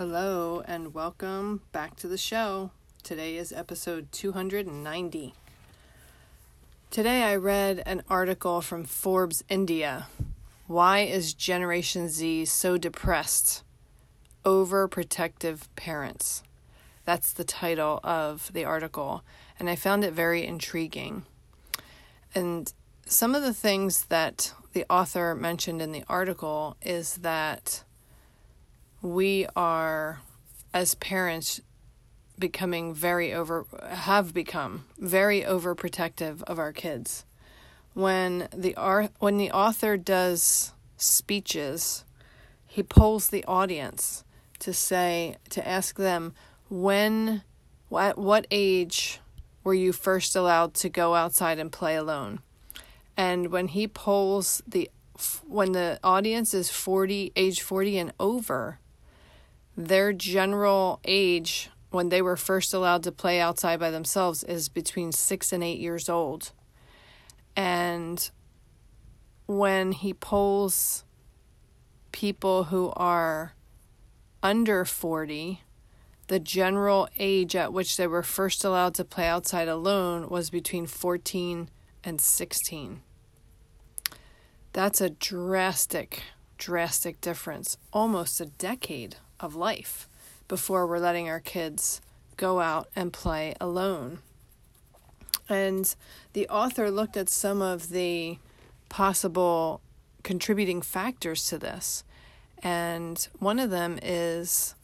Hello, and welcome back to the show. Today is episode 290. Today I read an article from Forbes India. Why is Generation Z so depressed? Overprotective parents. That's the title of the article, and I found it very intriguing. And some of the things that the author mentioned in the article is that we are, as parents, becoming very over, have become very overprotective of our kids. When the when the author does speeches, he polls the audience to say to ask them when, at what age were you first allowed to go outside and play alone? And when he polls the when the audience is 40 age 40 and over their general age when they were first allowed to play outside by themselves is between six and eight years old. And when he polls people who are under 40, the general age at which they were first allowed to play outside alone was between 14 and 16. That's a drastic, drastic difference, almost a decade of life before we're letting our kids go out and play alone. And the author looked at some of the possible contributing factors to this. And one of them is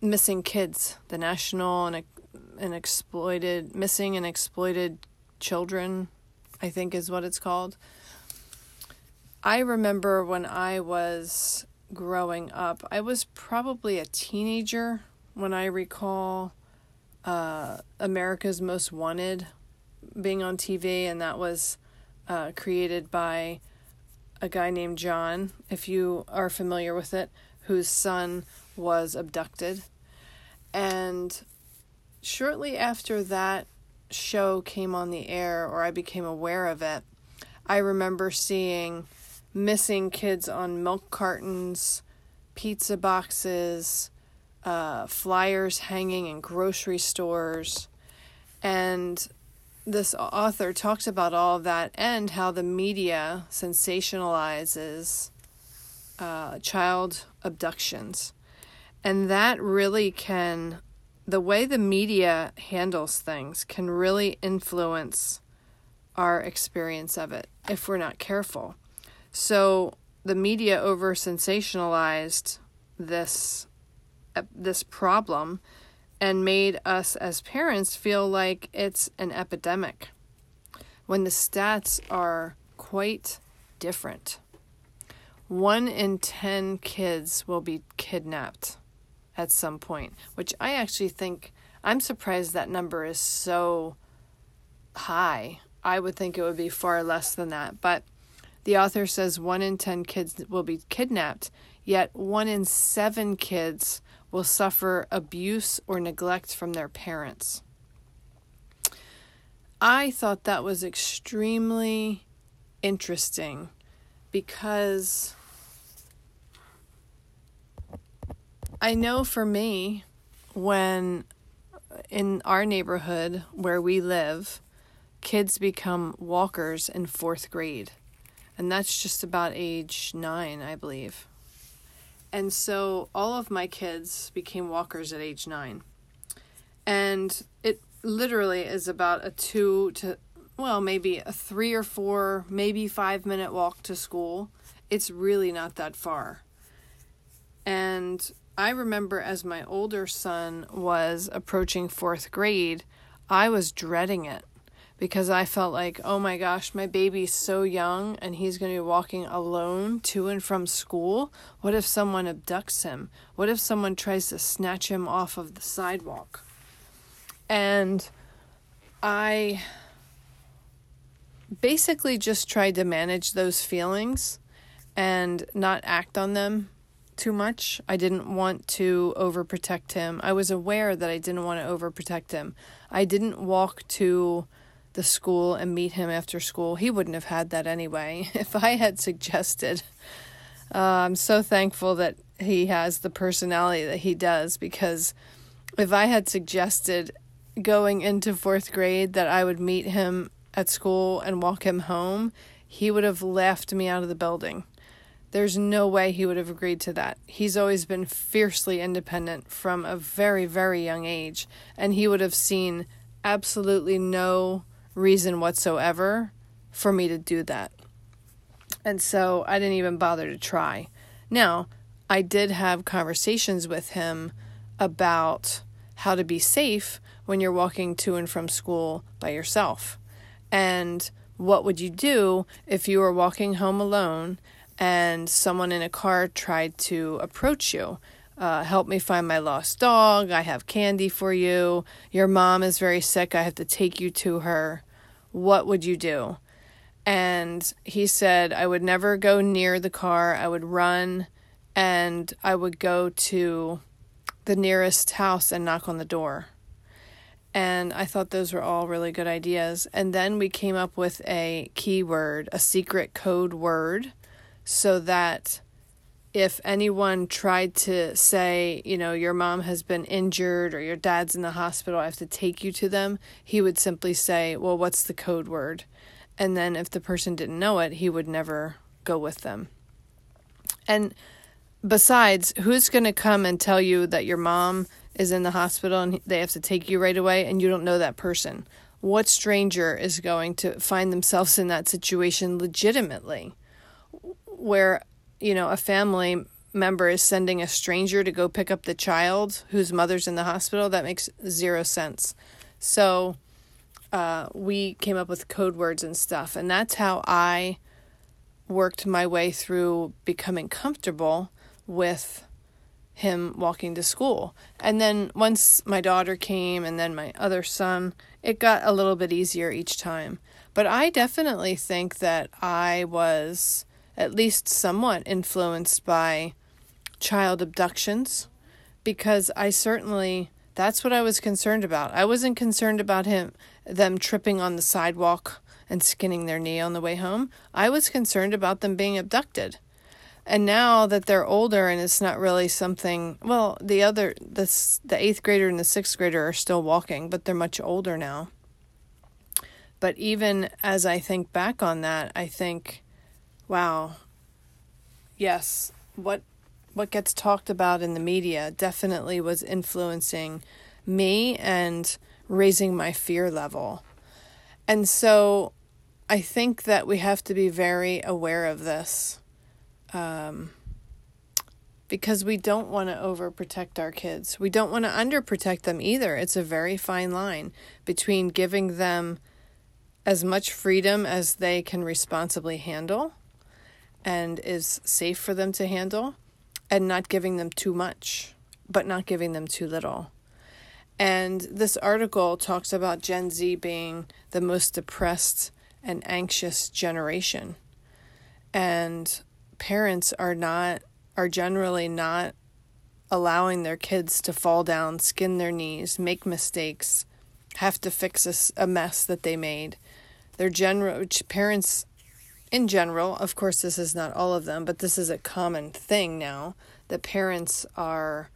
missing kids, the national and, and exploited, missing and exploited children, I think is what it's called. I remember when I was growing up. I was probably a teenager when I recall uh, America's Most Wanted being on TV, and that was uh, created by a guy named John, if you are familiar with it, whose son was abducted. And shortly after that show came on the air, or I became aware of it, I remember seeing missing kids on milk cartons, pizza boxes, uh, flyers hanging in grocery stores. And this author talks about all of that and how the media sensationalizes uh, child abductions. And that really can, the way the media handles things can really influence our experience of it if we're not careful. So the media over sensationalized this uh, this problem and made us as parents feel like it's an epidemic when the stats are quite different. One in 10 kids will be kidnapped at some point, which I actually think I'm surprised that number is so high. I would think it would be far less than that, but the author says one in 10 kids will be kidnapped, yet one in seven kids will suffer abuse or neglect from their parents. I thought that was extremely interesting because I know for me, when in our neighborhood where we live, kids become walkers in fourth grade and that's just about age nine, I believe. And so all of my kids became walkers at age nine. And it literally is about a two to, well, maybe a three or four, maybe five minute walk to school. It's really not that far. And I remember as my older son was approaching fourth grade, I was dreading it because I felt like, oh my gosh, my baby's so young and he's going to be walking alone to and from school. What if someone abducts him? What if someone tries to snatch him off of the sidewalk? And I basically just tried to manage those feelings and not act on them too much. I didn't want to overprotect him. I was aware that I didn't want to overprotect him. I didn't walk to the school and meet him after school. He wouldn't have had that anyway. If I had suggested, uh, I'm so thankful that he has the personality that he does because if I had suggested going into fourth grade that I would meet him at school and walk him home, he would have laughed me out of the building. There's no way he would have agreed to that. He's always been fiercely independent from a very, very young age, and he would have seen absolutely no reason whatsoever for me to do that. And so I didn't even bother to try. Now, I did have conversations with him about how to be safe when you're walking to and from school by yourself. And what would you do if you were walking home alone and someone in a car tried to approach you? Uh, help me find my lost dog. I have candy for you. Your mom is very sick. I have to take you to her. What would you do? And he said, I would never go near the car. I would run and I would go to the nearest house and knock on the door. And I thought those were all really good ideas. And then we came up with a keyword, a secret code word, so that if anyone tried to say, you know, your mom has been injured or your dad's in the hospital, I have to take you to them, he would simply say, well, what's the code word? And then if the person didn't know it, he would never go with them. And besides, who's going to come and tell you that your mom is in the hospital and they have to take you right away and you don't know that person? What stranger is going to find themselves in that situation legitimately? Where you know, a family member is sending a stranger to go pick up the child whose mother's in the hospital, that makes zero sense. So uh, we came up with code words and stuff, and that's how I worked my way through becoming comfortable with him walking to school. And then once my daughter came and then my other son, it got a little bit easier each time. But I definitely think that I was at least somewhat influenced by child abductions because I certainly that's what I was concerned about. I wasn't concerned about him them tripping on the sidewalk and skinning their knee on the way home. I was concerned about them being abducted. And now that they're older and it's not really something well, the other the the 8th grader and the 6th grader are still walking, but they're much older now. But even as I think back on that, I think Wow. Yes, what what gets talked about in the media definitely was influencing me and raising my fear level. And so I think that we have to be very aware of this. Um, because we don't want to overprotect our kids. We don't want to underprotect them either. It's a very fine line between giving them as much freedom as they can responsibly handle and is safe for them to handle and not giving them too much, but not giving them too little. And this article talks about Gen Z being the most depressed and anxious generation. And parents are not are generally not allowing their kids to fall down, skin their knees, make mistakes, have to fix a, a mess that they made. They're general parents in general, of course, this is not all of them, but this is a common thing now that parents are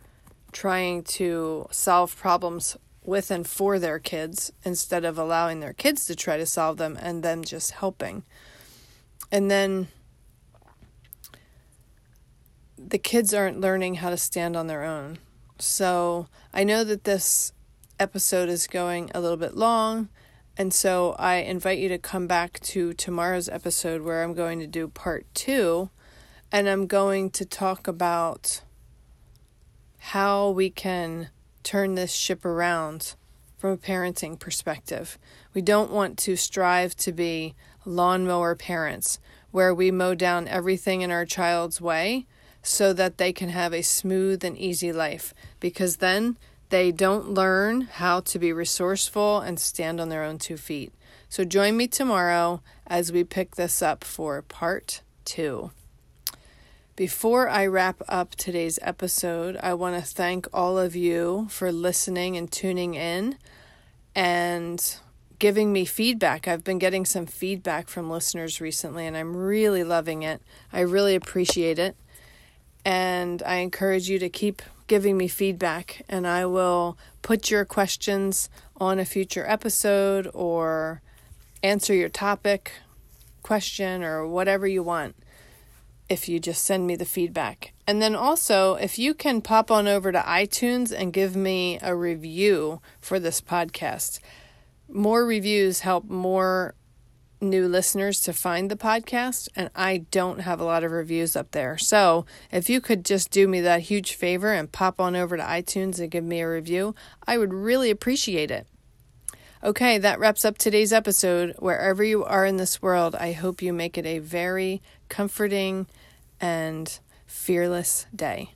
trying to solve problems with and for their kids instead of allowing their kids to try to solve them and them just helping. And then the kids aren't learning how to stand on their own. So I know that this episode is going a little bit long. And so I invite you to come back to tomorrow's episode where I'm going to do part two. And I'm going to talk about how we can turn this ship around from a parenting perspective. We don't want to strive to be lawnmower parents where we mow down everything in our child's way so that they can have a smooth and easy life because then they don't learn how to be resourceful and stand on their own two feet. So join me tomorrow as we pick this up for part two. Before I wrap up today's episode, I want to thank all of you for listening and tuning in and giving me feedback. I've been getting some feedback from listeners recently, and I'm really loving it. I really appreciate it. And I encourage you to keep giving me feedback, and I will put your questions on a future episode or answer your topic question or whatever you want if you just send me the feedback. And then also, if you can pop on over to iTunes and give me a review for this podcast. More reviews help more new listeners to find the podcast, and I don't have a lot of reviews up there. So, if you could just do me that huge favor and pop on over to iTunes and give me a review, I would really appreciate it. Okay, that wraps up today's episode. Wherever you are in this world, I hope you make it a very comforting and fearless day.